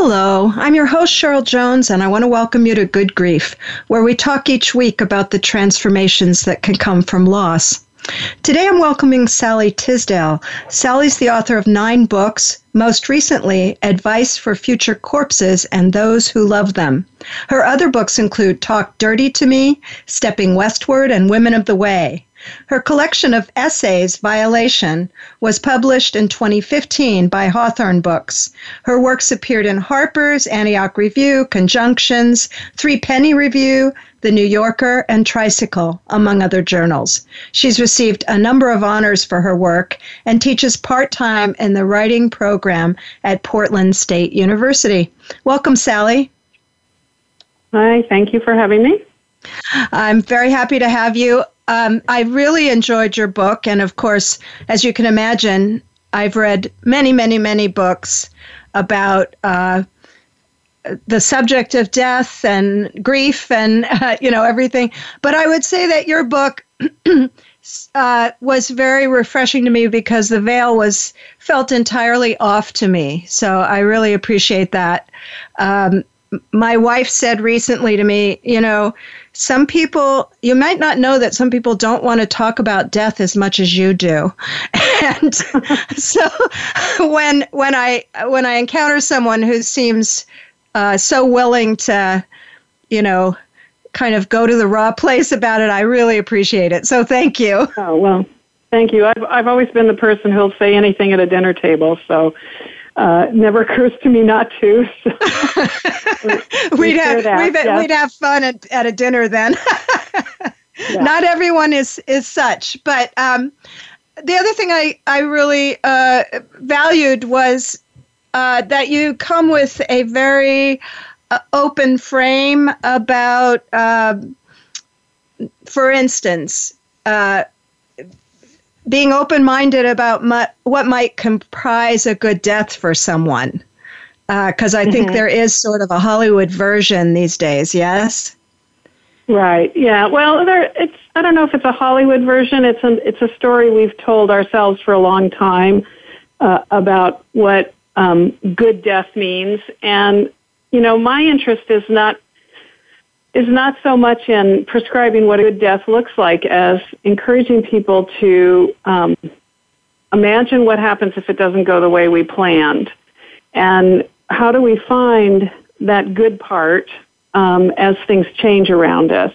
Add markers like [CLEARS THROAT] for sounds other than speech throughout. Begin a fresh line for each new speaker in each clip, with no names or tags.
Hello, I'm your host, Cheryl Jones, and I want to welcome you to Good Grief, where we talk each week about the transformations that can come from loss. Today I'm welcoming Sallie Tisdale. Sallie's the author of nine books, most recently, Advice for Future Corpses and Those Who Love Them. Her other books include Talk Dirty to Me, Stepping Westward, and Women of the Way. Her collection of essays, Violation, was published in 2015 by Hawthorne Books. Her works appeared in Harper's, Antioch Review, Conjunctions, Threepenny Review, The New Yorker, and Tricycle, among other journals. She's received a number of honors for her work and teaches part time in the writing program at Portland State University. Welcome, Sallie.
Hi, thank you for having me.
I'm very happy to have you. Um, I really enjoyed your book, and of course, as you can imagine, I've read many, many, many books about uh, the subject of death and grief and [LAUGHS] uh, you know everything. But I would say that your book [CLEARS THROAT] uh, was very refreshing to me because the veil was felt entirely off to me. So I really appreciate that. Um, my wife said recently to me, you know, some people you might not know that some people don't want to talk about death as much as you do. [LAUGHS] And so when when i when i encounter someone who seems uh, so willing to you know kind of go to the raw place about it i really appreciate it. So thank you.
Oh well thank you. I've i've always been the person who'll say anything at a dinner table so uh, never occurs to me not to.
So [LAUGHS] we'd have we'd, yes. we'd, have fun at, at a dinner then. [LAUGHS] yeah. Not everyone is is such, but um, the other thing I I really uh, valued was uh, that you come with a very uh, open frame about, um, for instance uh, being open minded about mu- what might comprise a good death for someone. Because uh, I think mm-hmm. there is sort of a Hollywood version these days, yes?
Right. Yeah. Well, there. It's. I don't know if it's a Hollywood version. It's a. It's a story we've told ourselves for a long time uh, about what um, good death means, and you know, my interest is not is not so much in prescribing what a good death looks like as encouraging people to um, imagine what happens if it doesn't go the way we planned. And how do we find that good part um, as things change around us?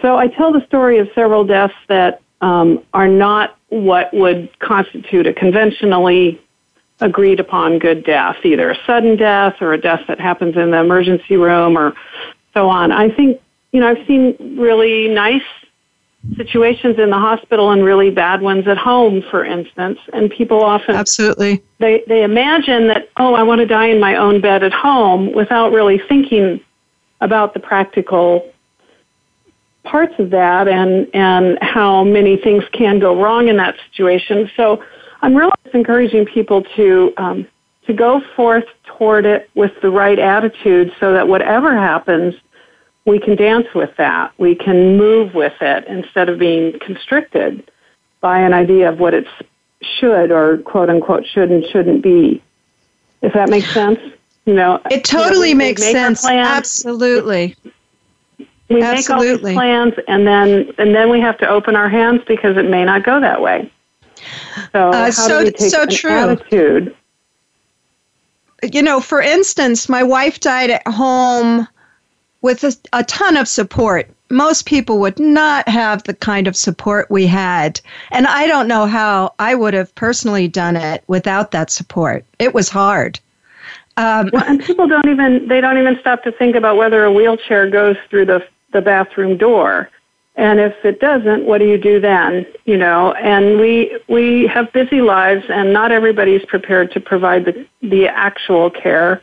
So I tell the story of several deaths that um, are not what would constitute a conventionally agreed upon good death, either a sudden death or a death that happens in the emergency room or so on. I think, you know, I've seen really nice situations in the hospital and really bad ones at home, for instance. And people often
absolutely
they they imagine that oh, I want to die in my own bed at home without really thinking about the practical parts of that and and how many things can go wrong in that situation. So I'm really encouraging people to um, to go forth toward it with the right attitude so that whatever happens, we can dance with that. We can move with it instead of being constricted by an idea of what it should or quote unquote should and shouldn't be. If that makes sense, you know.
It totally you know, makes sense. Plans, Absolutely.
We make all these plans, and then and then we have to open our hands because it may not go that way. So uh, how so, do we take so an true. attitude?
You know, for instance, my wife died at home with a, a ton of support. Most people would not have the kind of support we had. And I don't know how I would have personally done it without that support. It was hard.
Um, well, and people don't even they don't even stop to think about whether a wheelchair goes through the the bathroom door. And if it doesn't, what do you do then? You know, and we we have busy lives, and not everybody's prepared to provide the the actual care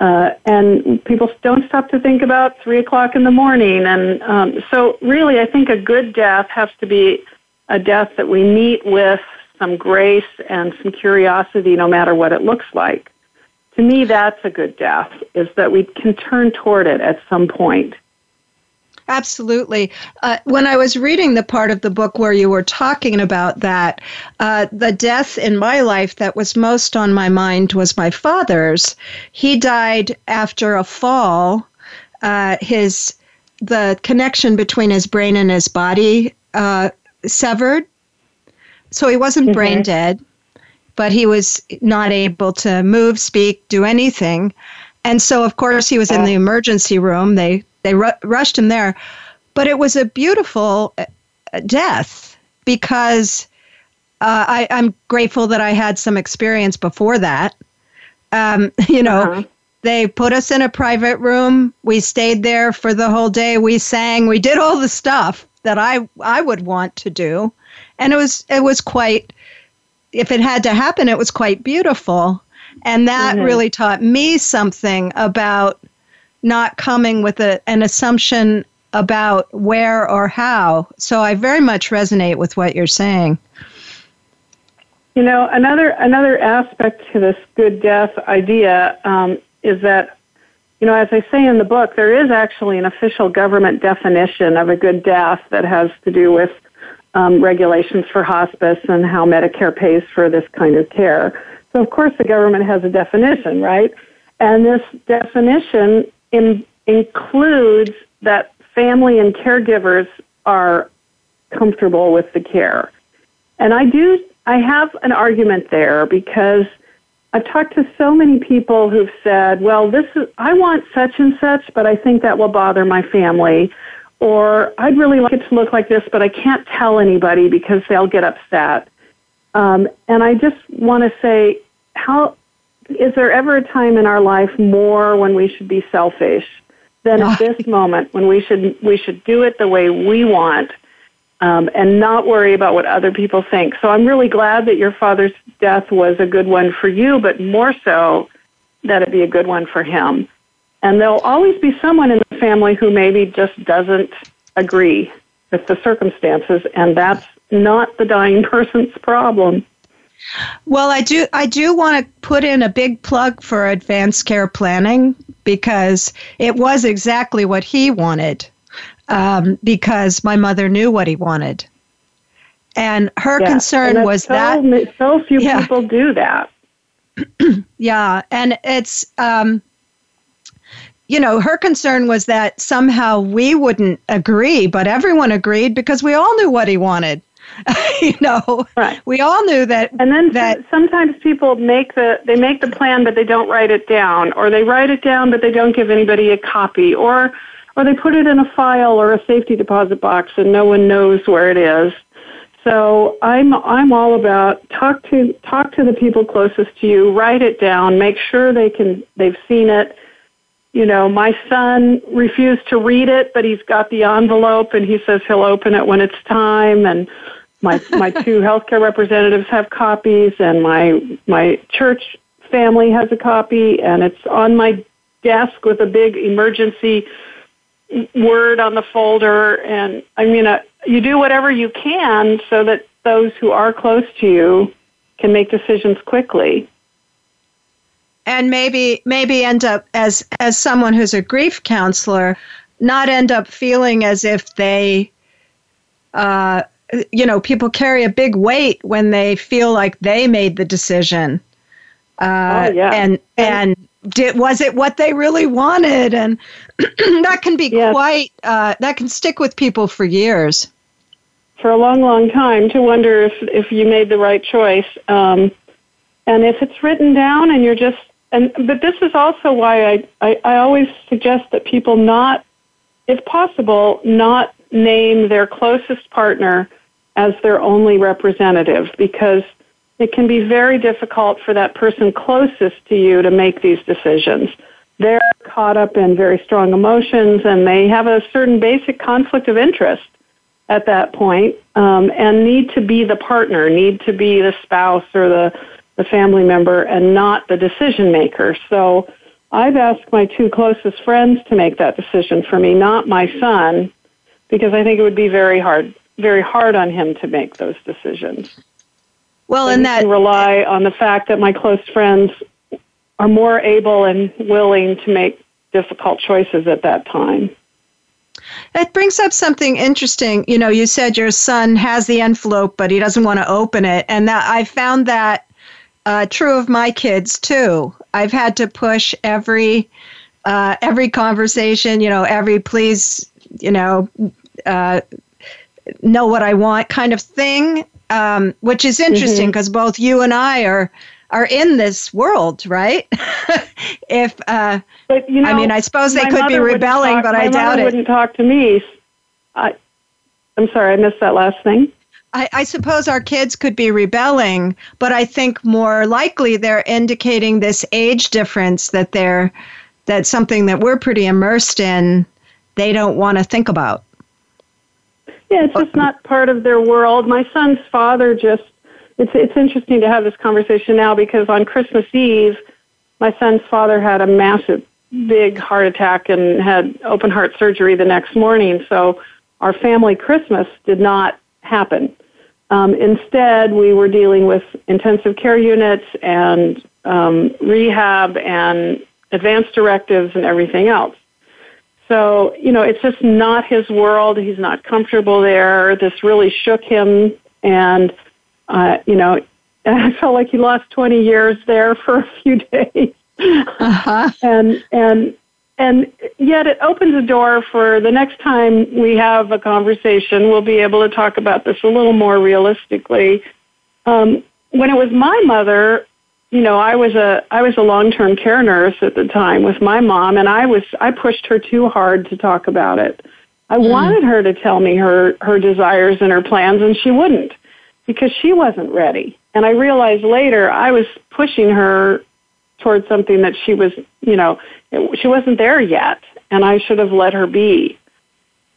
Uh, and people don't stop to think about three o'clock in the morning. And um, so, really, I think a good death has to be a death that we meet with some grace and some curiosity, no matter what it looks like. To me, that's a good death, is that we can turn toward it at some point.
Absolutely. Uh, when I was reading the part of the book where you were talking about that, uh, the death in my life that was most on my mind was my father's. He died after a fall. Uh, his the connection between his brain and his body uh, severed, so he wasn't mm-hmm. brain dead, but he was not able to move, speak, do anything. And so, of course, he was in the emergency room. They they ru- rushed him there. But it was a beautiful uh, death because uh, I, am grateful that I had some experience before that. Um, [LAUGHS] you know, uh-huh. they put us in a private room. We stayed there for the whole day. We sang. We did all the stuff that I I would want to do, and it was it was quite. If it had to happen, it was quite beautiful, and that mm-hmm. really taught me something about not coming with a, an assumption about where or how. So I very much resonate with what you're saying.
You know, another another aspect to this good death idea um, is that, you know, as I say in the book, there is actually an official government definition of a good death that has to do with um, regulations for hospice and how Medicare pays for this kind of care. So, of course, the government has a definition, right? And this definition in, includes that family and caregivers are comfortable with the care. And I do, I have an argument there because I've talked to so many people who've said, well, this is, I want such and such, but I think that will bother my family. Or I'd really like it to look like this, but I can't tell anybody because they'll get upset. Um, and I just want to say, how is there ever a time in our life more when we should be selfish than at this moment when we should we should do it the way we want um, and not worry about what other people think. So I'm really glad that your father's death was a good one for you, but more so that it be a good one for him. And there'll always be someone in the family who maybe just doesn't agree with the circumstances, and that's not the dying [LAUGHS] person's problem.
Well, I do I do want to put in a big plug for advanced care planning because it was exactly what he wanted. Um, because my mother knew what he wanted, and her yeah, concern
and
was
so,
that
so few yeah. people do that. [CLEARS THROAT]
yeah, and it's um, you know, her concern was that somehow we wouldn't agree, but everyone agreed because we all knew what he wanted. [LAUGHS] you know, right. we all knew that.
And then
that
sometimes people make the they make the plan, but they don't write it down, or they write it down, but they don't give anybody a copy, or or they put it in a file or a safety deposit box, and no one knows where it is. So I'm I'm all about talk to talk to the people closest to you, write it down, make sure they can they've seen it. You know, my son refused to read it, but he's got the envelope and he says he'll open it when it's time and my my two healthcare representatives have copies, and my my church family has a copy, and it's on my desk with a big emergency word on the folder. And I mean, uh, you do whatever you can so that those who are close to you can make decisions quickly
and maybe maybe end up as as someone who's a grief counselor not end up feeling as if they uh, you know, people carry a big weight when they feel like they made the decision.
Uh, oh, yeah.
And, and did, was it what they really wanted? And [CLEARS THROAT] that can be yes. quite, uh, that can stick with people for years.
For a long, long time to wonder if, if you made the right choice. Um, and if it's written down and you're just, and, but this is also why I, I, I always suggest that people not, if possible, not name their closest partner as their only representative because it can be very difficult for that person closest to you to make these decisions. They're caught up in very strong emotions and they have a certain basic conflict of interest at that point, um, and need to be the partner, need to be the spouse or the, the family member and not the decision maker. So I've asked my two closest friends to make that decision for me, not my son, because I think it would be very hard, very hard on him to make those decisions.
Well, and that
rely on the fact that my close friends are more able and willing to make difficult choices at that time.
It brings up something interesting. You know, you said your son has the envelope, but he doesn't want to open it, and that I found that uh, true of my kids too. I've had to push every uh, every conversation. You know, every please, you know, uh, know what I want kind of thing, um, which is interesting because mm-hmm. both you and I are are in this world, right? [LAUGHS] if uh,
but you know,
I mean, I suppose they could be rebelling,
talk,
but I doubt
it. wouldn't talk to me. I, I'm sorry, I missed that last thing.
I, I, suppose our kids could be rebelling, but I think more likely they're indicating this age difference that they're that's something that we're pretty immersed in. They don't want to think about.
Yeah, it's just not part of their world. My son's father just it's it's interesting to have this conversation now because on Christmas Eve, my son's father had a massive big heart attack and had open heart surgery the next morning. So our family Christmas did not happen. Um, instead, we were dealing with intensive care units and um, rehab and advanced directives and everything else. So, you know, it's just not his world. He's not comfortable there. This really shook him. And, uh, you know, [LAUGHS] I felt like he lost 20 years there for a few [LAUGHS] days. Uh-huh. and, and, and yet it opens a door for the next time we have a conversation, we'll be able to talk about this a little more realistically. Um, when it was my mother, you know, I was a I was a long-term care nurse at the time with my mom and I was I pushed her too hard to talk about it. I mm. wanted her to tell me her her desires and her plans and she wouldn't because she wasn't ready. And I realized later I was pushing her towards something that she was, you know, she wasn't there yet, and I should have let her be.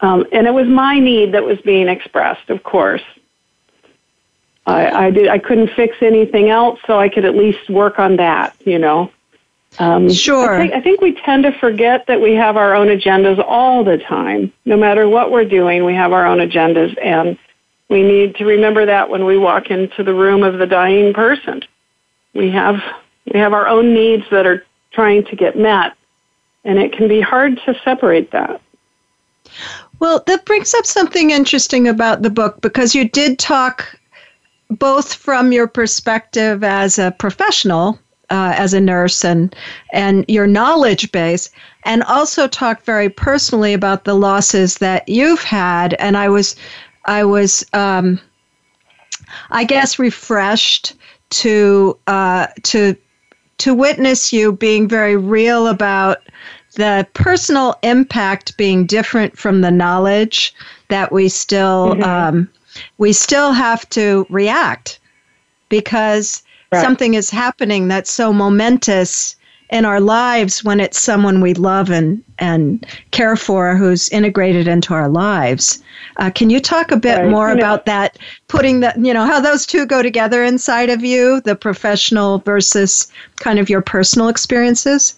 Um, and it was my need that was being expressed, of course. I, I did. I couldn't fix anything else, so I could at least work on that. You know.
Um, sure.
I think, I think we tend to forget that we have our own agendas all the time. No matter what we're doing, we have our own agendas, and we need to remember that when we walk into the room of the dying person. We have we have our own needs that are trying to get met, and it can be hard to separate that.
Well, that brings up something interesting about the book because you did talk both from your perspective as a professional, uh, as a nurse, and and your knowledge base, and also talk very personally about the losses that you've had. And I was, I was, um, I guess, refreshed to uh, to to witness you being very real about the personal impact being different from the knowledge that we still mm-hmm. um, we still have to react because right. something is happening that's so momentous in our lives when it's someone we love and, and care for who's integrated into our lives. Uh, can you talk a bit right. more you about know, that, putting the, you know, how those two go together inside of you, the professional versus kind of your personal experiences?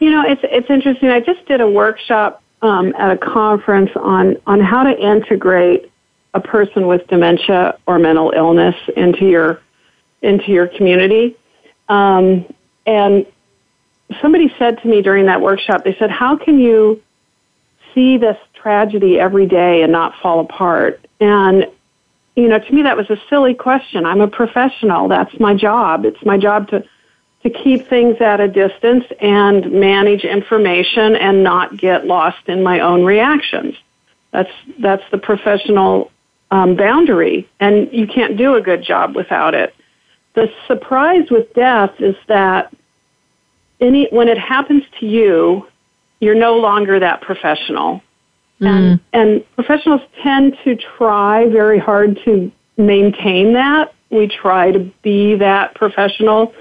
You know, it's, it's interesting. I just did a workshop um, at a conference on, on how to integrate a person with dementia or mental illness into your into your community. Um, and somebody said to me during that workshop, they said, How can you see this tragedy every day and not fall apart? And, you know, to me that was a silly question. I'm a professional. That's my job. It's my job to, to keep things at a distance and manage information and not get lost in my own reactions. That's, that's the professional um, boundary, and you can't do a good job without it. The surprise with death is that any when it happens to you, you're no longer that professional. Mm. And and professionals tend to try very hard to maintain that. We try to be that professional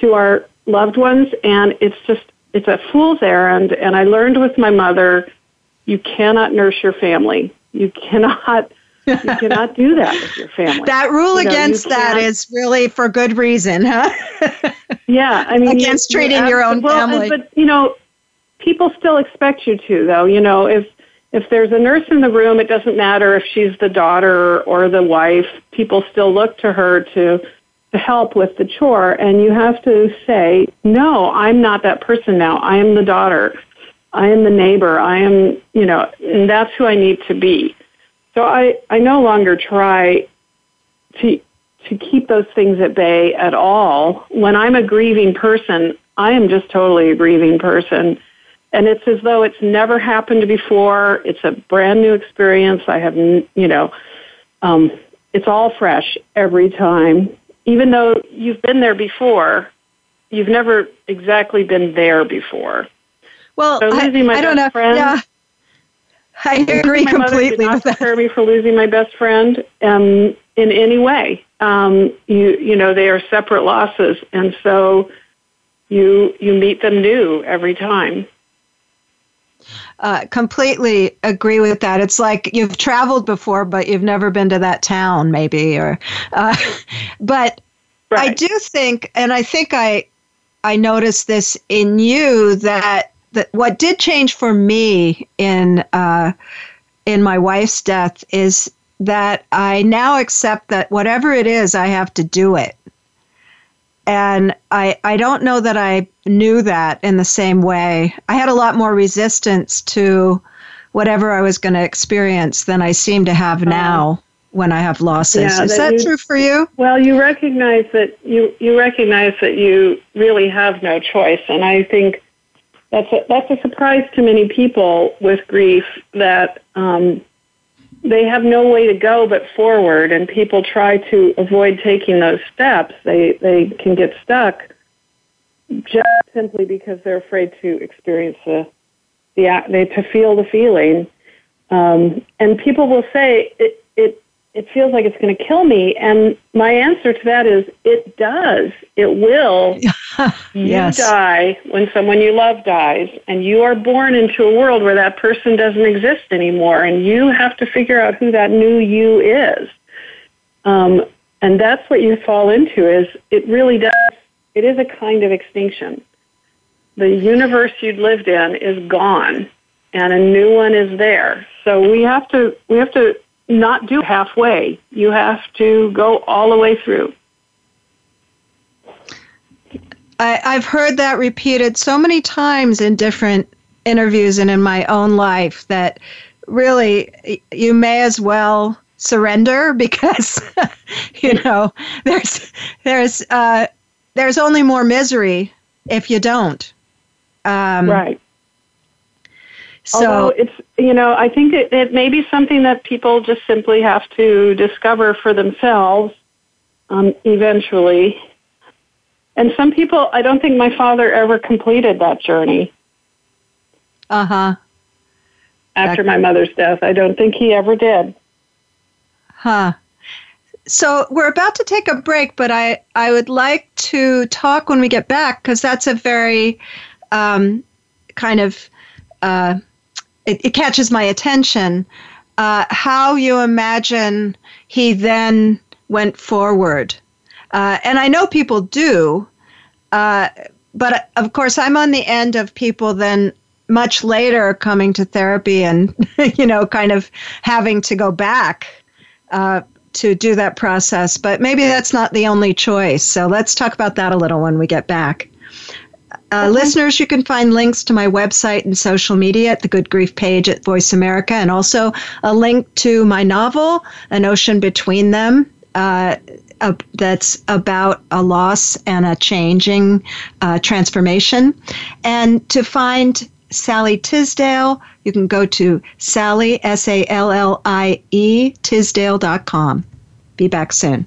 to our loved ones and it's just it's a fool's errand and I learned with my mother you cannot nurse your family. You cannot you cannot do that with your family. [LAUGHS]
That rule you know, against that is really for good reason, huh? [LAUGHS]
yeah, I mean
against you, treating you your own
well,
family.
But you know, people still expect you to, though. You know, if if there's a nurse in the room, it doesn't matter if she's the daughter or the wife. People still look to her to to help with the chore, and you have to say, "No, I'm not that person now. I am the daughter. I am the neighbor. I am, you know, and that's who I need to be." So I I no longer try to to keep those things at bay at all. When I'm a grieving person, I am just totally a grieving person and it's as though it's never happened before. It's a brand new experience. I have, you know, um, it's all fresh every time. Even though you've been there before, you've never exactly been there before.
Well, so I, I don't know.
Friend,
yeah, [LAUGHS] I agree
my
completely
mother
with that.
prepare me for losing my best friend um, in any way. Um, you you know they are separate losses, and so you you meet them new every time
uh, completely agree with that. It's like you've traveled before, but you've never been to that town, maybe, or. Uh, [LAUGHS] but right. I do think, and I think I, I noticed this in you that that what did change for me in uh, in my wife's death is that I now accept that whatever it is, I have to do it and I I don't know that I knew that in the same way. I had a lot more resistance to whatever I was going to experience than I seem to have now when I have losses. Yeah, Is that, that you, true for you?
Well, you recognize that you you recognize that you really have no choice, and I think that's a, that's a surprise to many people with grief that um, they have no way to go but forward and people try to avoid taking those steps. They they can get stuck just simply because they're afraid to experience the the they to feel the feeling. Um, and people will say it it it feels like it's going to kill me. And my answer to that is it does. It will. [LAUGHS]
yes.
You die when someone you love dies, and you are born into a world where that person doesn't exist anymore, and you have to figure out who that new you is. Um, and that's what you fall into is it really does it is a kind of extinction. The universe you'd lived in is gone and a new one is there. So we have to we have to not do halfway. You have to go all the way through.
I, I've heard that repeated so many times in different interviews and in my own life that really you may as well surrender [LAUGHS] because [LAUGHS] you know there's there's uh, there's only more misery if you don't.
Um, right. So Although it's you know I think it, it may be something that people just simply have to discover for themselves um, eventually. And some people, I don't think my father ever completed that journey.
Uh huh.
After my mother's death, I don't think he ever did.
Huh. So we're about to take a break, but I, I would like to talk when we get back because that's a very um, kind of uh, it, it catches my attention uh, how you imagine he then went forward. Uh, and I know people do, uh, but of course, I'm on the end of people then much later coming to therapy and, [LAUGHS] you know, kind of having to go back uh, to do that process. But maybe that's not the only choice. So let's talk about that a little when we get back. Uh, listeners, you can find links to my website and social media at the Good Grief page at Voice America, and also a link to my novel, An Ocean Between Them. Uh, uh, that's about a loss and a changing uh, transformation. And to find Sallie Tisdale, you can go to Sallie, S A L L I E, Tisdale.com. Be back soon.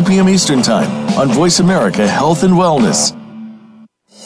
p.m. Eastern Time on Voice America Health and Wellness.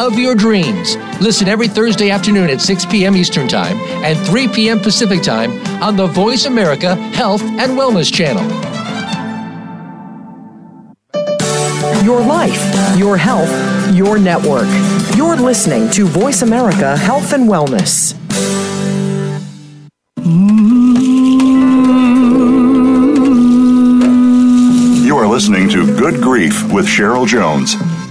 of your dreams. Listen every Thursday afternoon at 6 p.m. Eastern Time and 3 p.m. Pacific Time on the Voice America Health and Wellness Channel.
Your life, your health, your network. You're listening to Voice America Health and Wellness.
You are listening to Good Grief with Cheryl Jones.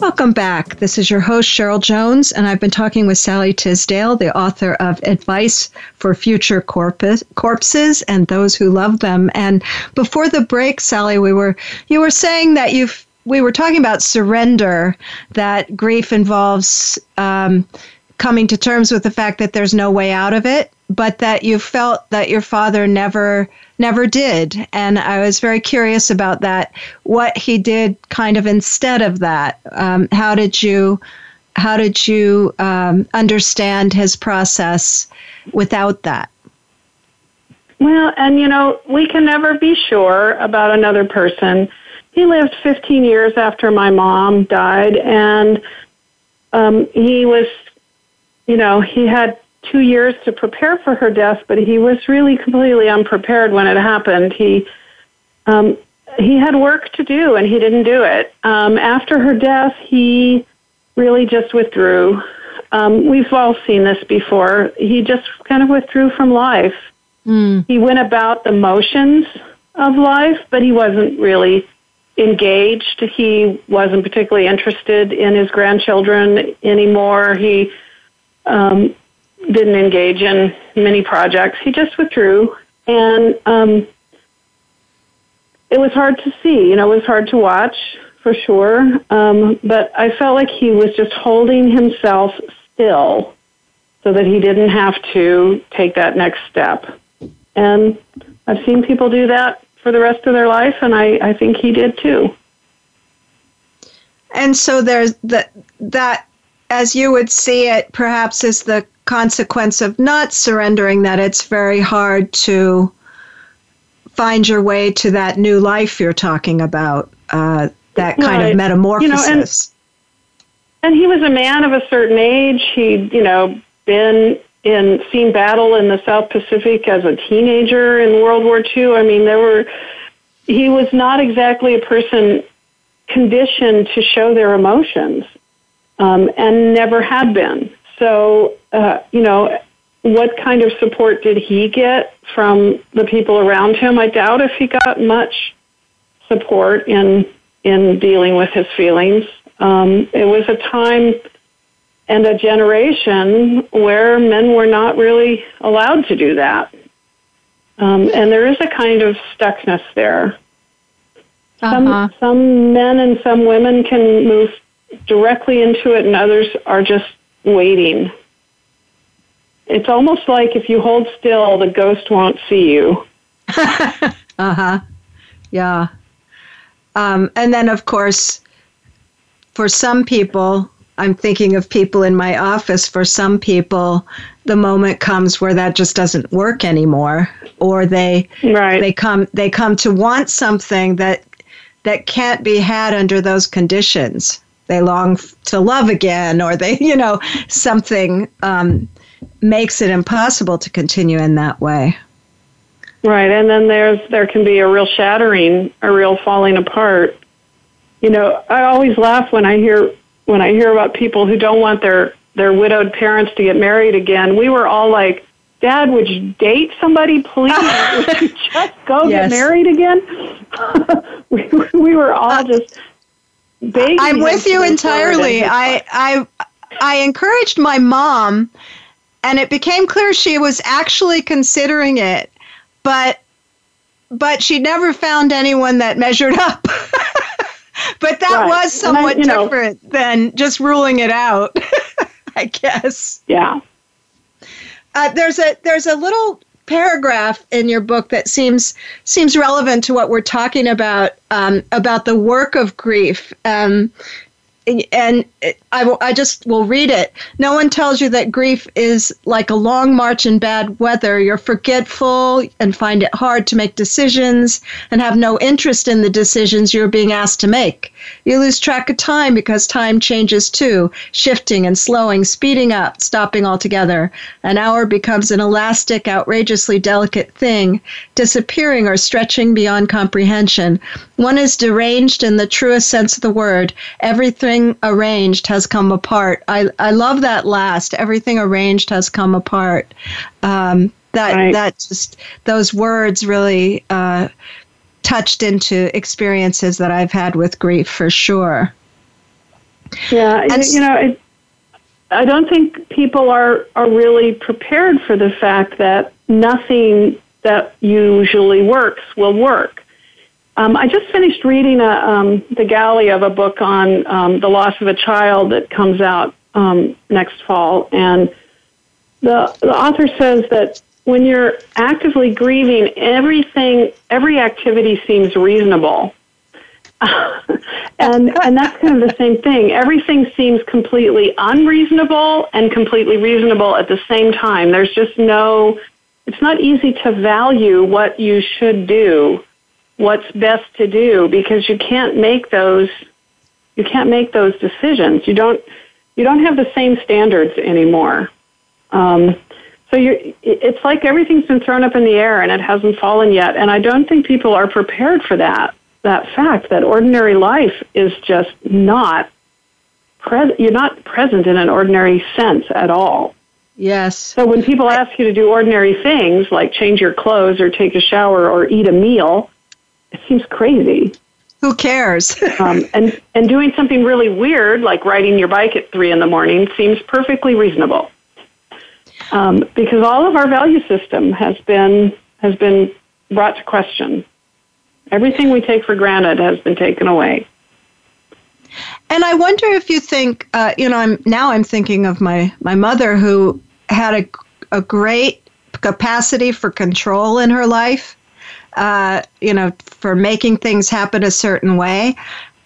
Welcome back. This is your host, Cheryl Jones, and I've been talking with Sallie Tisdale, the author of Advice for Future Corpus, Corpses and Those Who Love Them. And before the break, Sallie, we were you were saying that you've we were talking about surrender, that grief involves um, coming to terms with the fact that there's no way out of it, but that you felt that your father never never did. And I was very curious about that. What he did, kind of instead of that. Um, how did you how did you um, understand his process without that?
Well, and you know, we can never be sure about another person. He lived 15 years after my mom died, and um, he was, you know, he had two years to prepare for her death, but he was really completely unprepared when it happened. He um, he had work to do, and he didn't do it. Um, after her death, he really just withdrew. Um, we've all seen this before. He just kind of withdrew from life. Mm. He went about the motions of life, but he wasn't really engaged. He wasn't particularly interested in his grandchildren anymore. He um, didn't engage in many projects. He just withdrew, and um, it was hard to see. You know, it was hard to watch for sure. Um, but I felt like he was just holding himself still so that he didn't have to take that next step. And I've seen people do that for the rest of their life, and I, I think he did too.
And so there's that that as you would see it, perhaps is the consequence of not surrendering that it's very hard to find your way to that new life you're talking about, uh, that kind right. of metamorphosis.
You know, and, and he was a man of a certain age. He'd, you know, been in seen battle in the South Pacific as a teenager in World War II. I mean, there were he was not exactly a person conditioned to show their emotions, um, and never had been. So, uh, you know, what kind of support did he get from the people around him? I doubt if he got much support in in dealing with his feelings. Um, it was a time and a generation where men were not really allowed to do that. Um, and there is a kind of stuckness there. Some,
Uh-huh.
some men and some women can move directly into it, and others are just waiting. It's almost like if you hold still, the ghost won't see you. [LAUGHS]
Uh huh. Yeah. Um, and then, of course, for some people, I'm thinking of people in my office. For some people, the moment comes where that just doesn't work anymore, or they
Right.
they come they come to want something that that can't be had under those conditions. They long to love again, or they, [LAUGHS] you know, something um, makes it impossible to continue in that way.
Right, and then there's there can be a real shattering, a real falling apart. You know, I always laugh when I hear when I hear about people who don't want their their widowed parents to get married again. We were all like, "Dad, would you date somebody, please? [LAUGHS] would you just go
Yes.
get married again?" [LAUGHS] we we were all just begging.
I'm with you entirely. I I I encouraged my mom and it became clear she was actually considering it, but but she never found anyone that measured up. [LAUGHS] but that
Right.
was
And I-
somewhat
know-
different than just ruling it out, [LAUGHS] I guess.
yeah,
Uh, there's a there's a little paragraph in your book that seems seems relevant to what we're talking about um, about the work of grief. Um, and I, I just will read it. No one tells you that grief is like a long march in bad weather. You're forgetful and find it hard to make decisions and have no interest in the decisions you're being asked to make. You lose track of time because time changes too, shifting and slowing, speeding up, stopping altogether. An hour becomes an elastic, outrageously delicate thing, disappearing or stretching beyond comprehension. One is deranged in the truest sense of the word. Everything arranged has come apart. I, I love that last. Everything arranged has come apart. Um, that
Right.
that just those words really uh, touched into experiences that I've had with grief for sure.
Yeah,
And
you, you know, it, I don't think people are are really prepared for the fact that nothing that usually works will work. Um, I just finished reading a, um, the galley of a book on um, the loss of a child that comes out um, next fall, and the the author says that when you're actively grieving, everything, every activity seems reasonable. [LAUGHS] and and that's kind of the same thing. Everything seems completely unreasonable and completely reasonable at the same time. There's just no it's not easy to value what you should do, what's best to do because you can't make those you can't make those decisions. You don't you don't have the same standards anymore. Um, so you're, it's like everything's been thrown up in the air and it hasn't fallen yet. And I don't think people are prepared for that. That fact that ordinary life is just not present. You're not present in an ordinary sense at all.
Yes.
So when people ask you to do ordinary things like change your clothes or take a shower or eat a meal, seems crazy.
Who cares? [LAUGHS]
Um, and and doing something really weird like riding your bike at three in the morning seems perfectly reasonable. Um, because all of our value system has been has been brought to question. Everything we take for granted has been taken away.
And I wonder if you think, uh, you know, I'm now I'm thinking of my my mother who had a a great capacity for control in her life. Uh, you know, for making things happen a certain way.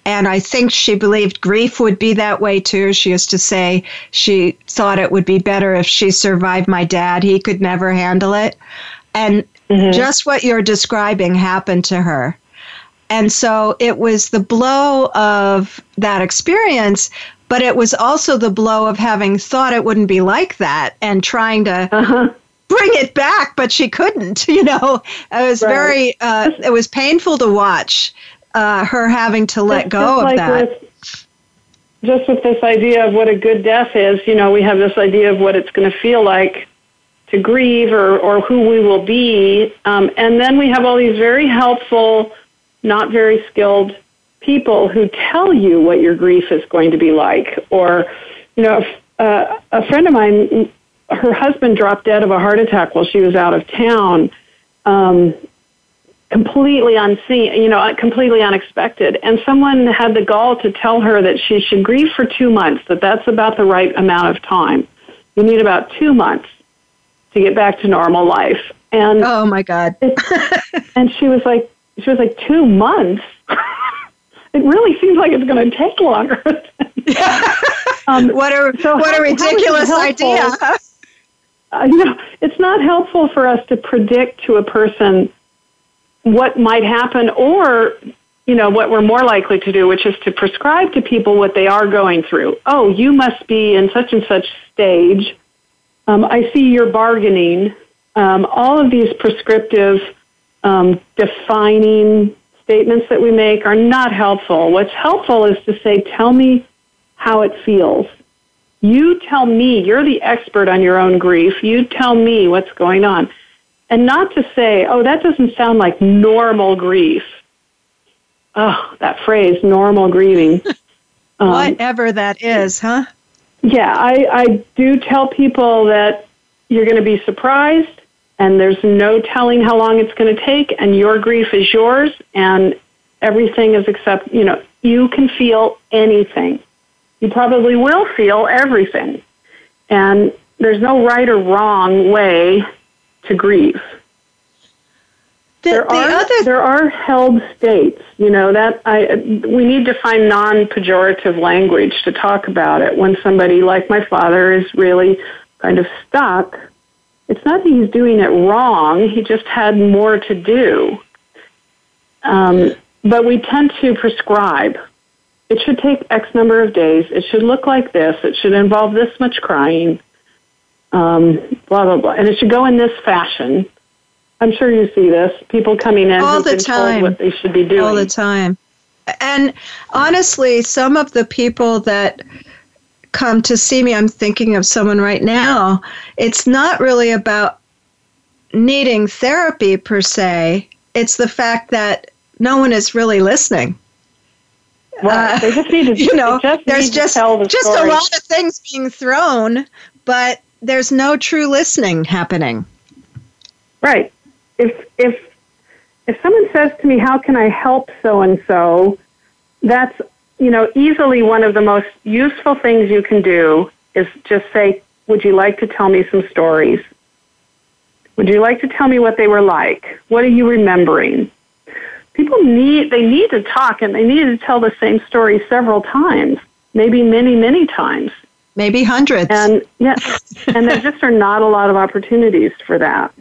And I think she believed grief would be that way too. She used to say she thought it would be better if she survived my dad. He could never handle it. And just what you're describing happened to her. And so it was the blow of that experience, but it was also the blow of having thought it wouldn't be like that and trying to
Uh-huh.
Bring it back, but she couldn't. [LAUGHS] You know, it was
Right.
very, uh, it was painful to watch uh, her having to let
Just-
go of
like
that.
With, just with this idea of what a good death is, you know, we have this idea of what it's going to feel like to grieve or, or who we will be. Um, and then we have all these very helpful, not very skilled people who tell you what your grief is going to be like. Or, you know, uh, a friend of mine, her husband dropped dead of a heart attack while she was out of town. Um, completely unseen, you know, completely unexpected. And someone had the gall to tell her that she should grieve for two months, that that's about the right amount of time. You need about two months to get back to normal life. And
oh my God. [LAUGHS]
and she was like, she was like, two months? [LAUGHS] it really seems like it's going to take longer. [LAUGHS]
um, what a, so what how, a ridiculous idea.
Uh, you know, it's not helpful for us to predict to a person what might happen or you know what we're more likely to do which is to prescribe to people what they are going through. Oh you must be in such and such stage. Um, i see you're bargaining. Um, all of these prescriptive um, defining statements that we make are not helpful. What's helpful is to say tell me how it feels you tell me you're the expert on your own grief you tell me what's going on and not to say, oh, that doesn't sound like normal grief. Oh, that phrase, normal grieving. [LAUGHS]
Um, Whatever that is, huh?
Yeah, I, I do tell people that you're going to be surprised and there's no telling how long it's going to take and your grief is yours and everything is except, you know, you can feel anything. You probably will feel everything. And there's no right or wrong way to grieve. The, there the are other... there are held states, you know that I we need to find non-pejorative language to talk about it when somebody like my father is really kind of stuck. It's not that he's doing it wrong; he just had more to do. Um, but we tend to prescribe. It should take X number of days. It should look like this. It should involve this much crying um, blah blah blah, and it should go in this fashion. I'm sure you see this. People coming in
all the time.
what they should be doing
all the time. And honestly, some of the people that come to see me, I'm thinking of someone right now. It's not really about needing therapy per se. It's the fact that no one is really listening.
Well, uh, they just need to, [LAUGHS]
you know,
just
there's just
the
just
story.
a lot of things being thrown, but there's no true listening happening.
Right. If if if someone says to me, "How can I help so and so?" That's you know easily one of the most useful things you can do is just say, "Would you like to tell me some stories? Would you like to tell me what they were like? What are you remembering?" People need they need to talk and they need to tell the same story several times, maybe many many times
maybe hundreds.
And yeah, and there just are not a lot of opportunities for that.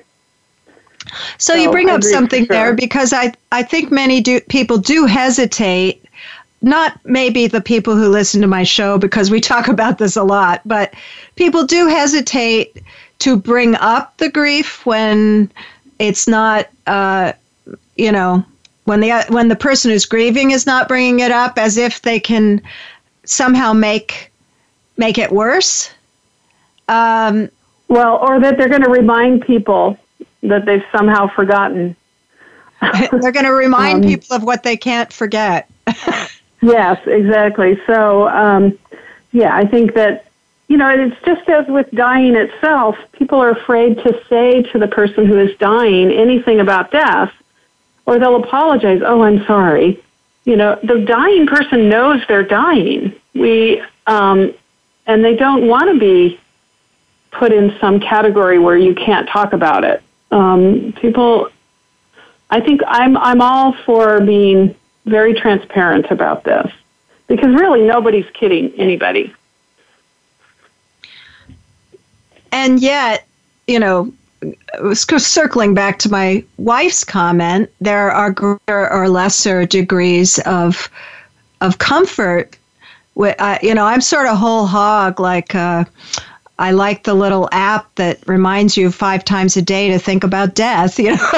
So, so you bring up something sure. there because I I think many do people do hesitate. Not maybe the people who listen to my show because we talk about this a lot, but people do hesitate to bring up the grief when it's not, uh, you know, when the when the person who's grieving is not bringing it up, as if they can somehow make make it worse. Um,
well, or that they're going to remind people that they've somehow forgotten. [LAUGHS]
they're going to remind um, people of what they can't forget. [LAUGHS]
yes, exactly. So, um, yeah, I think that, you know, it's just as with dying itself, people are afraid to say to the person who is dying anything about death, or they'll apologize, oh, I'm sorry. You know, the dying person knows they're dying. We, um, and they don't want to be put in some category where you can't talk about it. Um, people, I think I'm I'm all for being very transparent about this because really nobody's kidding anybody.
And yet, you know, circling back to my wife's comment, there are greater or lesser degrees of of comfort uh, you know, I'm sort of whole hog. Like, uh, I like the little app that reminds you five times a day to think about death. [LAUGHS] You know,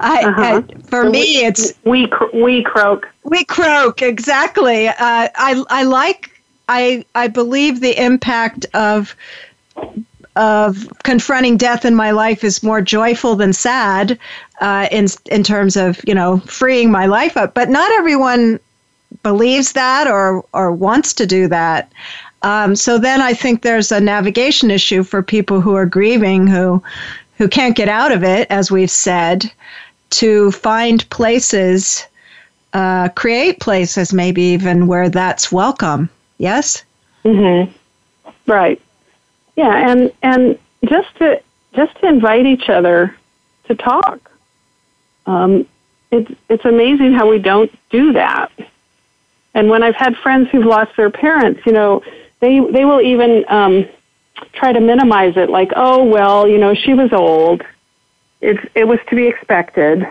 I, uh-huh. I, for so me, we, it's
we we croak.
We croak exactly. Uh, I I like. I I believe the impact of of confronting death in my life is more joyful than sad uh, in in terms of you know freeing my life up. But not everyone believes that or or wants to do that. Um, so then I think there's a navigation issue for people who are grieving who who can't get out of it, as we've said, to find places, uh, create places, maybe even where that's welcome. Yes.
Mm-hmm. Right. Yeah, and and just to just to invite each other to talk. Um, it's it's amazing how we don't do that. And when I've had friends who've lost their parents, you know, they they will even um, try to minimize it, like, oh well, you know, she was old. It's it was to be expected.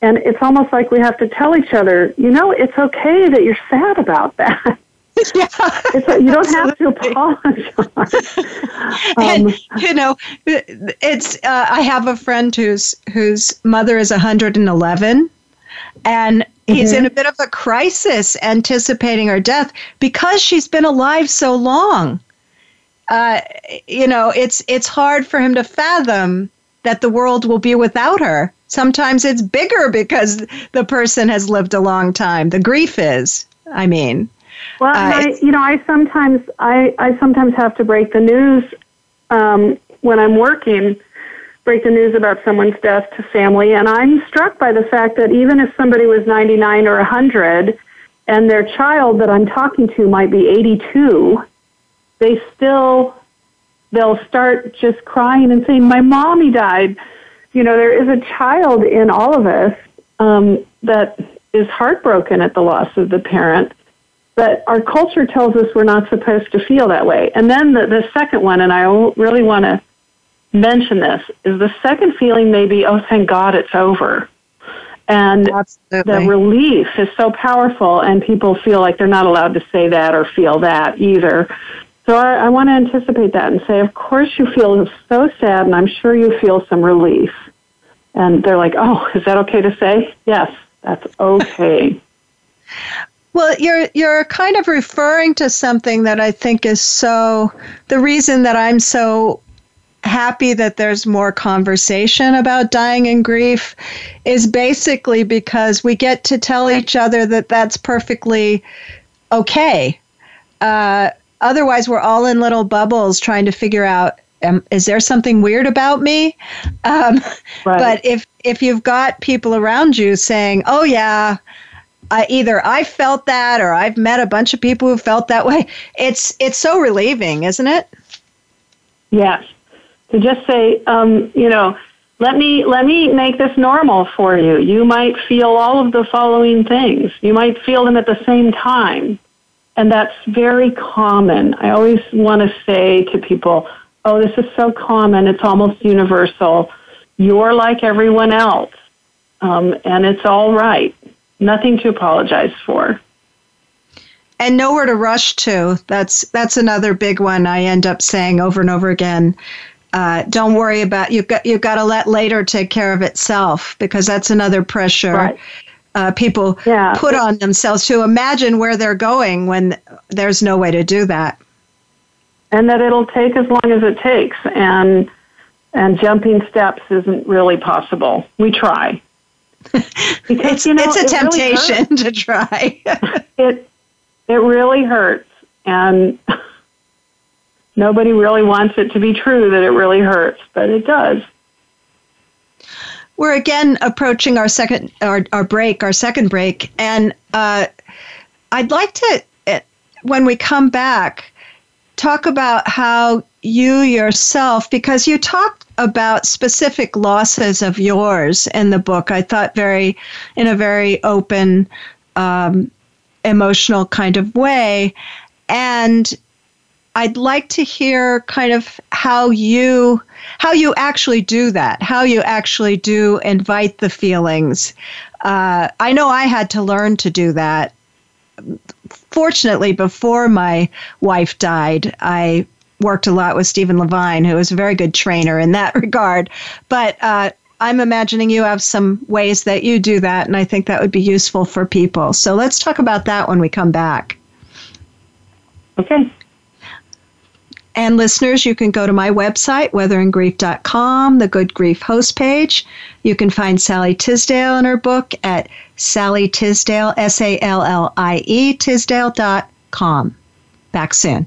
And it's almost like we have to tell each other, you know, it's okay that you're sad about that. [LAUGHS]
yeah,
it's, you don't have to apologize. [LAUGHS]
and um, you know, it's. Uh, I have a friend whose whose mother is 111, and he's mm-hmm. in a bit of a crisis, anticipating her death because she's been alive so long. Uh, you know, it's it's hard for him to fathom that the world will be without her. Sometimes it's bigger because the person has lived a long time. The grief is, I mean.
Well, uh, I, you know, I sometimes I, I sometimes have to break the news um, when I'm working, break the news about someone's death to family, and I'm struck by the fact that even if somebody was 99 or 100, and their child that I'm talking to might be 82, they still they'll start just crying and saying, "My mommy died." You know, there is a child in all of us um, that is heartbroken at the loss of the parent but our culture tells us we're not supposed to feel that way. And then the, the second one, and I really want to mention this, is the second feeling may be, oh, thank God it's over. And Absolutely. the relief is so powerful, and people feel like they're not allowed to say that or feel that either. So I, I want to anticipate that and say, of course you feel so sad, and I'm sure you feel some relief. And they're like, oh, is that okay to say? Yes, that's okay. [LAUGHS]
Well, you're you're kind of referring to something that I think is so the reason that I'm so happy that there's more conversation about dying and grief is basically because we get to tell each other that that's perfectly okay. Uh, otherwise, we're all in little bubbles trying to figure out um, is there something weird about me? Um, [LAUGHS] right. But if if you've got people around you saying, "Oh yeah, uh, either I felt that or I've met a bunch of people who felt that way. It's it's so relieving, isn't it?
Yes. To just say, um, you know, let me let me make this normal for you. You might feel all of the following things. You might feel them at the same time. And that's very common. I always want to say to people, oh, this is so common. It's almost universal. You're like everyone else. Um, and it's all right nothing to apologize for.
And nowhere to rush to. That's that's another big one i end up saying over and over again. Uh, don't worry about you've got you've got to let later take care of itself because that's another pressure right. uh, people yeah. put on themselves to imagine where they're going when there's no way to do that.
And that it'll take as long as it takes and and jumping steps isn't really possible. We try
because it's, you know, it's a it temptation really to try. [LAUGHS]
it it really hurts, and nobody really wants it to be true that it really hurts, but it does.
We're again approaching our second our, our break, our second break, and uh, I'd like to, uh, when we come back, talk about how you yourself, because you talked about specific losses of yours in the book. I thought very, in a very open, um, emotional kind of way. And I'd like to hear kind of how you how you actually do that, how you actually do invite the feelings. Uh, I know I had to learn to do that. Fortunately, before my wife died, I worked a lot with Stephen Levine, who is a very good trainer in that [LAUGHS] regard. But uh, I'm imagining you have some ways that you do that, and I think that would be useful for people. So let's talk about that when we come back.
Okay.
And listeners, you can go to my website, weatheringgrief.com, the Good Grief host page. You can find Sallie Tisdale and her book at Sallie Tisdale, S A L L I E, Tisdale.com. Back soon.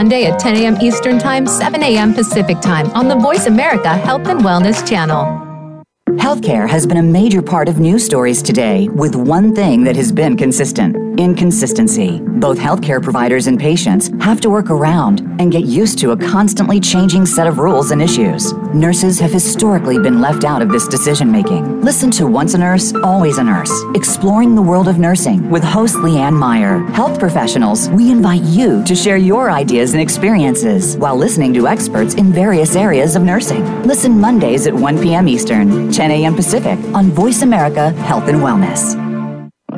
Monday at 10 a.m. Eastern Time, 7 a.m. Pacific Time on the Voice America Health and Wellness Channel.
Healthcare has been a major part of news stories today, with one thing that has been consistent inconsistency. Both healthcare providers and patients have to work around and get used to a constantly changing set of rules and issues. Nurses have historically been left out of this decision making. Listen to Once a Nurse, Always a Nurse, exploring the world of nursing with host Leanne Meyer. Health professionals, we invite you to share your ideas and experiences while listening to experts in various areas of nursing. Listen Mondays at 1 p.m. Eastern. 10 a.m. Pacific on Voice America Health and Wellness.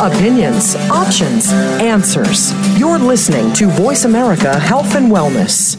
Opinions, options, answers. You're listening to Voice America Health and Wellness.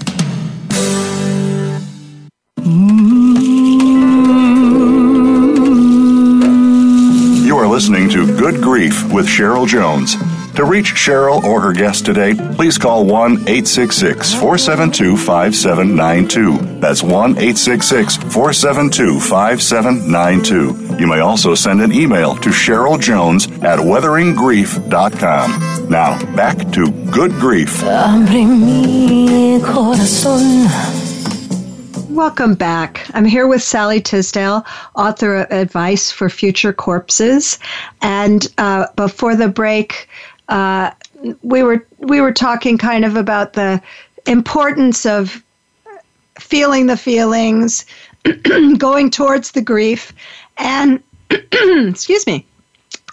You are listening to Good Grief with Cheryl Jones. To reach Cheryl or her guest today, please call 1 866 472 5792. That's 1 866 472 5792. You may also send an email to Cheryl Jones at weatheringgrief.com. Now, back to Good Grief.
Welcome back. I'm here with Sallie Tisdale, author of Advice for Future Corpses. And uh, before the break, uh, we were we were talking kind of about the importance of feeling the feelings, [CLEARS THROAT] going towards the grief, and [CLEARS THROAT] excuse me.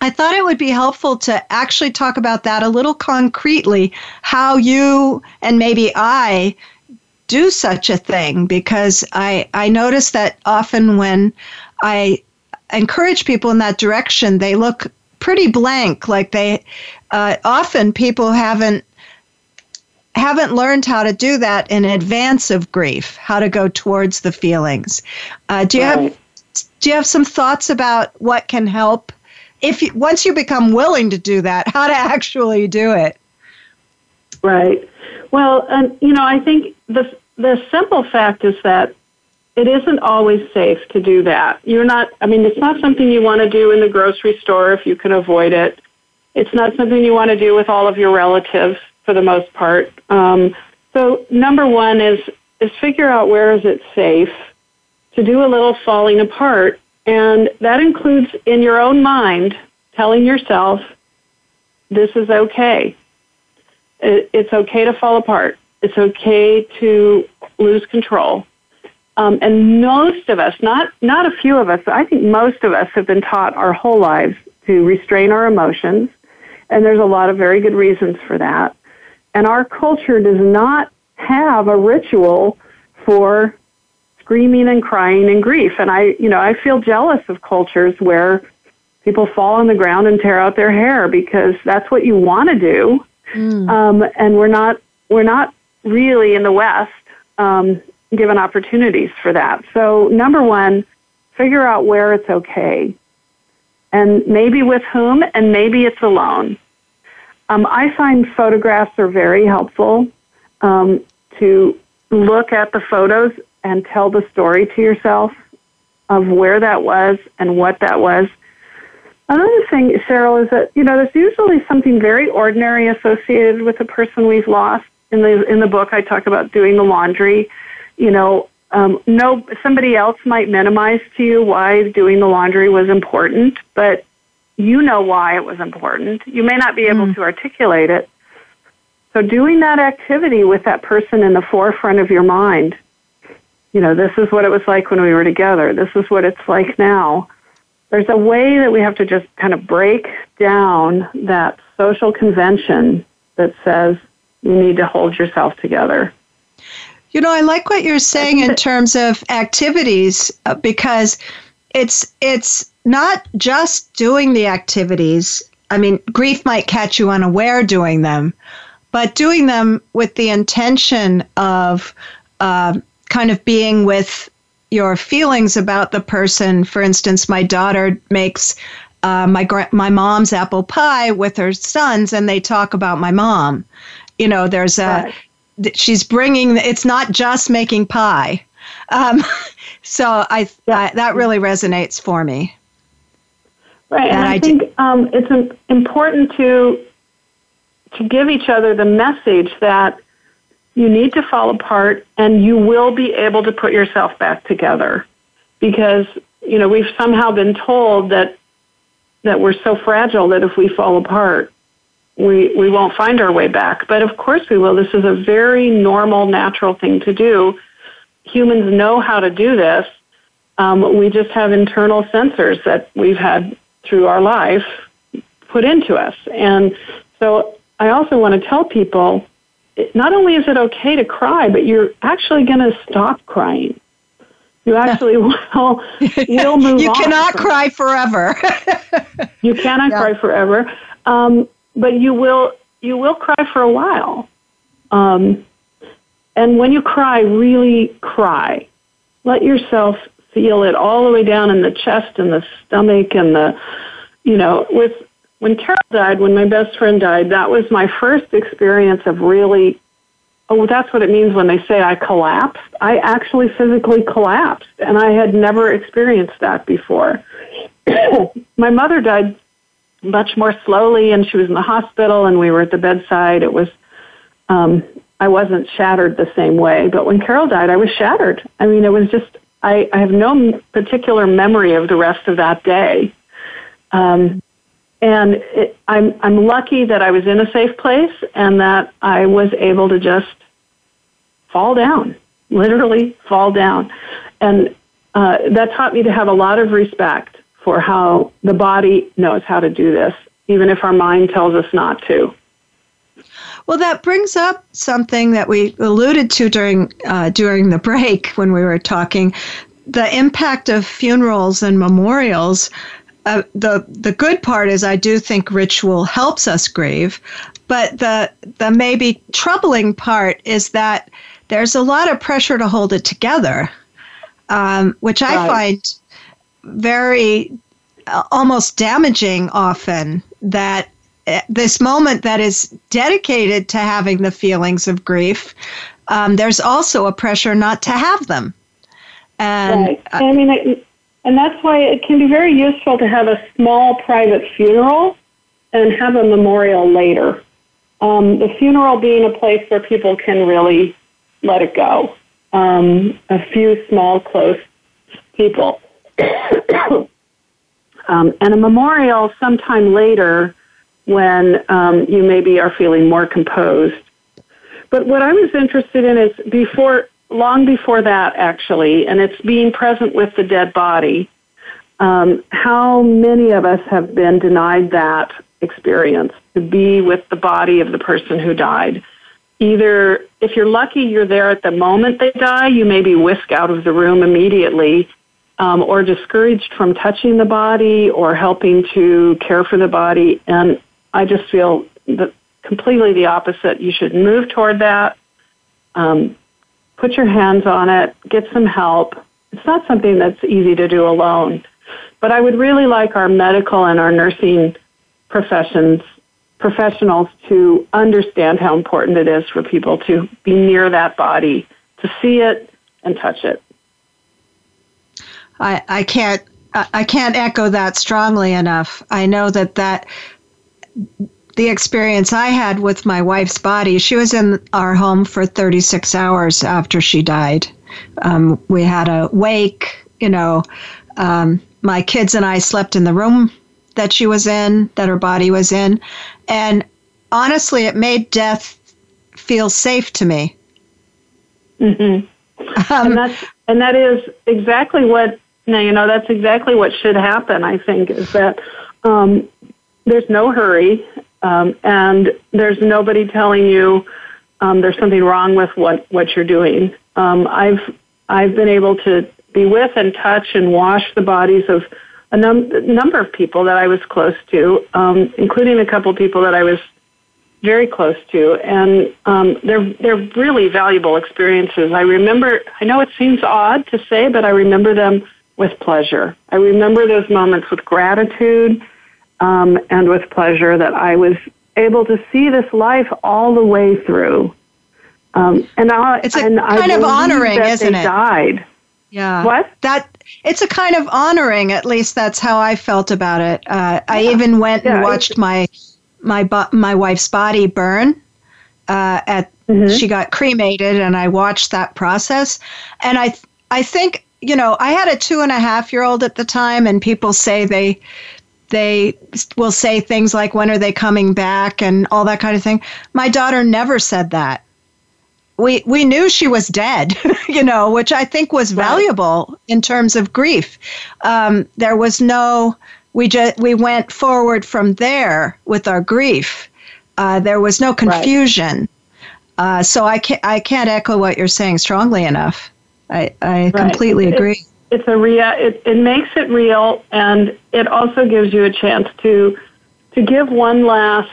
I thought it would be helpful to actually talk about that a little concretely, how you and maybe I do such a thing, because I, I notice that often when I encourage people in that direction, they look pretty blank, like they uh, often people haven't haven't learned how to do that in advance of grief, how to go towards the feelings. Uh, do you right. have do you have some thoughts about what can help if you, once you become willing to do that, [LAUGHS] how to actually do it?
Right. Well, and you know, I think the the simple fact is that it isn't always safe to do that. You're not. I mean, it's not something you want to do in the grocery store if you can avoid it. It's not something you want to do with all of your relatives for the most part. Um, so number one is is figure out where is it safe to do a little falling apart, and that includes in your own mind telling yourself this is okay. It's okay to fall apart. It's okay to lose control. Um, and most of us, not not a few of us, but I think most of us have been taught our whole lives to restrain our emotions, and there's a lot of very good reasons for that. And our culture does not have a ritual for screaming and crying and grief. And I, you know, I feel jealous of cultures where people fall on the ground and tear out their hair because that's what you want to do. Mm. Um, and we're not, we're not really in the West, um, given opportunities for that. So, number one, figure out where it's okay, and maybe with whom, and maybe it's alone. Um, I find photographs are very helpful um, to look at the photos and tell the story to yourself of where that was and what that was. Another thing, Cheryl, is that you know there's usually something very ordinary associated with the person we've lost. In the in the book, I talk about doing the laundry. You know, um, no, somebody else might minimize to you why doing the laundry was important, but you know why it was important. You may not be able mm. to articulate it. So, doing that activity with that person in the forefront of your mind, you know, this is what it was like when we were together. This is what it's like now there's a way that we have to just kind of break down that social convention that says you need to hold yourself together.
You know, I like what you're saying in terms of activities uh, because it's it's not just doing the activities. I mean, grief might catch you unaware doing them, but doing them with the intention of uh, kind of being with your feelings about the person. For instance, my daughter makes uh, my my mom's apple pie with her sons, and they talk about my mom. You know, there's a right. she's bringing. It's not just making pie. Um, [LAUGHS] so I, yeah. I, that really resonates for me.
Right, and, and I, I, think um, it's important to to give each other the message that you need to fall apart and you will be able to put yourself back together. Because you know we've somehow been told that that we're so fragile that if we fall apart we we won't find our way back. But of course we will. This is a very normal natural thing to do. Humans know how to do this. Um, we just have internal sensors that we've had through our life put into us. And so i also want to tell people not only is it okay to cry, but you're actually going to stop crying. You actually [LAUGHS] will will move.
You cannot cry forever. [LAUGHS]
you cannot yeah. cry forever, um, but you will you will cry for a while. Um, and when you cry, really cry. Let yourself feel it all the way down in the chest and the stomach and the, you know, with when Carol died, when my best friend died, that was my first experience of really, oh, that's what it means when they say I collapsed. I actually physically collapsed, and I had never experienced that before. [COUGHS] my mother died much more slowly, and she was in the hospital, and we were at the bedside. It was, um, I wasn't shattered the same way, but when Carol died, I was shattered. I mean, it was just, I, I have no particular memory of the rest of that day. Um, and it, I'm I'm lucky that I was in a safe place and that I was able to just fall down, literally fall down, and uh, that taught me to have a lot of respect for how the body knows how to do this, even if our mind tells us not to.
Well, that brings up something that we alluded to during uh, during the break when we were talking, the impact of funerals and memorials uh, the the good part is I do think ritual helps us grieve, but the the maybe troubling part is that there's a lot of pressure to hold it together, um, which I find very uh, almost damaging often. That uh, this moment that is dedicated to having the feelings of grief, um, there's also a pressure not to have them. And
right. I mean, and that's why it can be very useful to have a small private funeral and have a memorial later. Um, the funeral being a place where people can really let it go. Um, a few small, close people. [COUGHS] um, and a memorial sometime later when um, you maybe are feeling more composed. But what I was interested in is before long before that, actually, and it's being present with the dead body. Um, how many of us have been denied that experience to be with the body of the person who died? Either, if you're lucky, you're there at the moment they die, you may be whisked out of the room immediately, um, or discouraged from touching the body or helping to care for the body. And I just feel that completely the opposite. You should move toward that. Um, put your hands on it, get some help. It's not something that's easy to do alone. But I would really like our medical and our nursing professions professionals to understand how important it is for people to be near that body, to see it and touch it.
I, I can't I can't echo that strongly enough. I know that that the experience I had with my wife's body, she was in our home for 36 hours after she died. Um, we had a wake, you know. Um, my kids and I slept in the room that she was in, that her body was in. And honestly, it made death feel safe to me.
Mm-hmm. Um, and, that's, and that is exactly what, now, you know, that's exactly what should happen, I think, is that um, there's no hurry um, and there's nobody telling you um, there's something wrong with what, what you're doing. Um, I've, I've been able to be with and touch and wash the bodies of a num- number of people that I was close to, um, including a couple people that I was very close to, and um, they're they're really valuable experiences. I remember. I know it seems odd to say, but I remember them with pleasure. I remember those moments with gratitude um, and with pleasure that I was able to see this life all the way through. Um, and I,
it's a
and
kind
I
of honoring, isn't it?
Died.
Yeah.
What?
That it's a kind of honoring. At least that's how I felt about it. Uh, I even went
Yeah,
and watched my my my wife's body burn. Uh, at
Mm-hmm.
she got cremated, and I watched that process. And I th- I think you know I had a two and a half year old at the time, and people say they they will say things like when are they coming back and all that kind of thing. My daughter never said that we we knew she was dead, [LAUGHS] you know, which I think was valuable in terms of grief. Um, there was no we just we went forward from there with our grief. Uh, there was no confusion. Uh, so I can't I can't echo what you're saying strongly enough. I I
Right.
completely agree.
It's a real. It, it makes it real, and it also gives you a chance to to give one last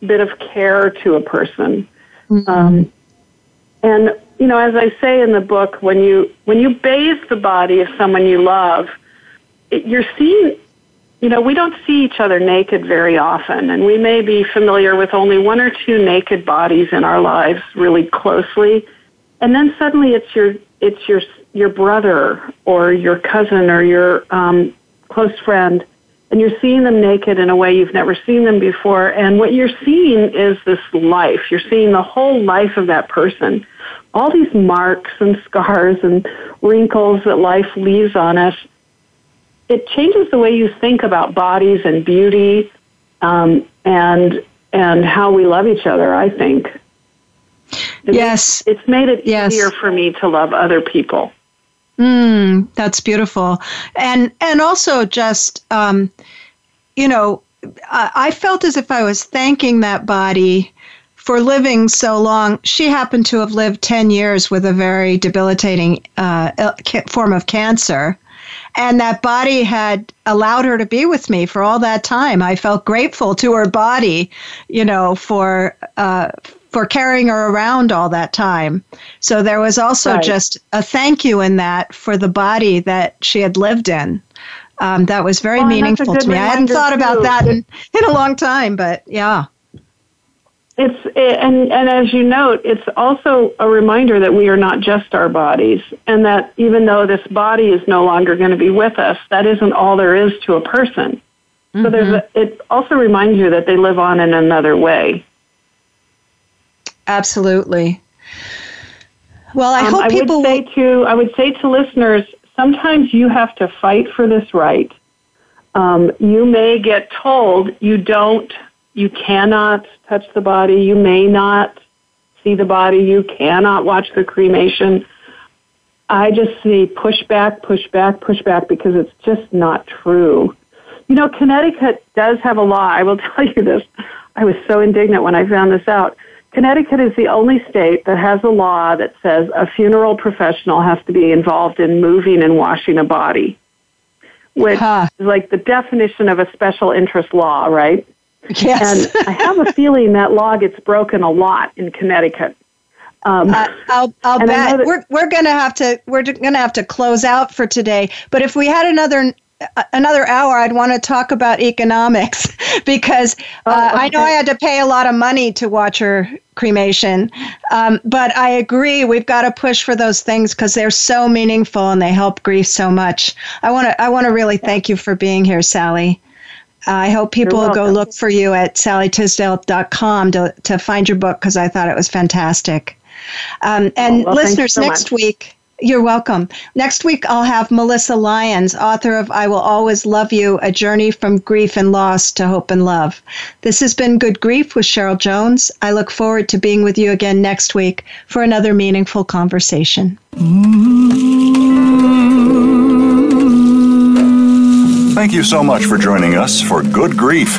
bit of care to a person. Um, and you know, as I say in the book, when you when you bathe the body of someone you love, it, you're seeing. You know, we don't see each other naked very often, and we may be familiar with only one or two naked bodies in our lives really closely, and then suddenly it's your it's your your brother or your cousin or your um, close friend, and you're seeing them naked in a way you've never seen them before. And what you're seeing is this life. You're seeing the whole life of that person, all these marks and scars and wrinkles that life leaves on us. It changes the way you think about bodies and beauty, um, and and how we love each other. I think. It-
Yes.
it's made it
Yes.
easier for me to love other people.
Mm, that's beautiful, and and also just um, you know, I, I felt as if I was thanking that body for living so long. She happened to have lived ten years with a very debilitating uh, form of cancer, and that body had allowed her to be with me for all that time. I felt grateful to her body, you know, for uh, for carrying her around all that time. So there was also
Right.
just a thank you in that for the body that she had lived in. Um, that was very
Well, and that's a
meaningful to me. I hadn't thought about
too.
that in, in a long time, but yeah.
It's and and as you note, it's also a reminder that we are not just our bodies, and that even though this body is no longer going to be with us, that isn't all there is to a person. So there's a, it also reminds you that they live on in another way.
Absolutely. Well, I
Um,
hope people
would say to I would say to listeners, sometimes you have to fight for this right. Um, you may get told you don't, you cannot touch the body. You may not see the body. You cannot watch the cremation. I just see push back, push back, push back because it's just not true. You know, Connecticut does have a law. I will [LAUGHS] tell you this. I was so indignant when I found this out. Connecticut is the only state that has a law that says a funeral professional has to be involved in moving and washing a body, which
Huh.
is like the definition of a special interest law, right?
yes.
And I have a feeling that law gets broken a lot in Connecticut. Um,
uh, I'll, I'll bet we're, we're gonna have to we're gonna have to close out for today. But if we had another another hour, I'd want to talk about economics [LAUGHS] because uh, oh, okay. I know I had to pay a lot of money to watch her cremation. Um, but I agree, we've got to push for those things because they're so meaningful and they help grief so much. I want to I want to really thank you for being here, Sallie. Uh, I hope people will go look for you at sallietisdale.com to, to find your book because I thought it was fantastic. Um, and oh, well, listeners, so next much. week, you're welcome. Next week, I'll have Melissa Lyons, author of I Will Always Love You A Journey from Grief and Loss to Hope and Love. This has been Good Grief with Cheryl Jones. I look forward to being with you again next week for another meaningful conversation.
Thank you so much for joining us for Good Grief.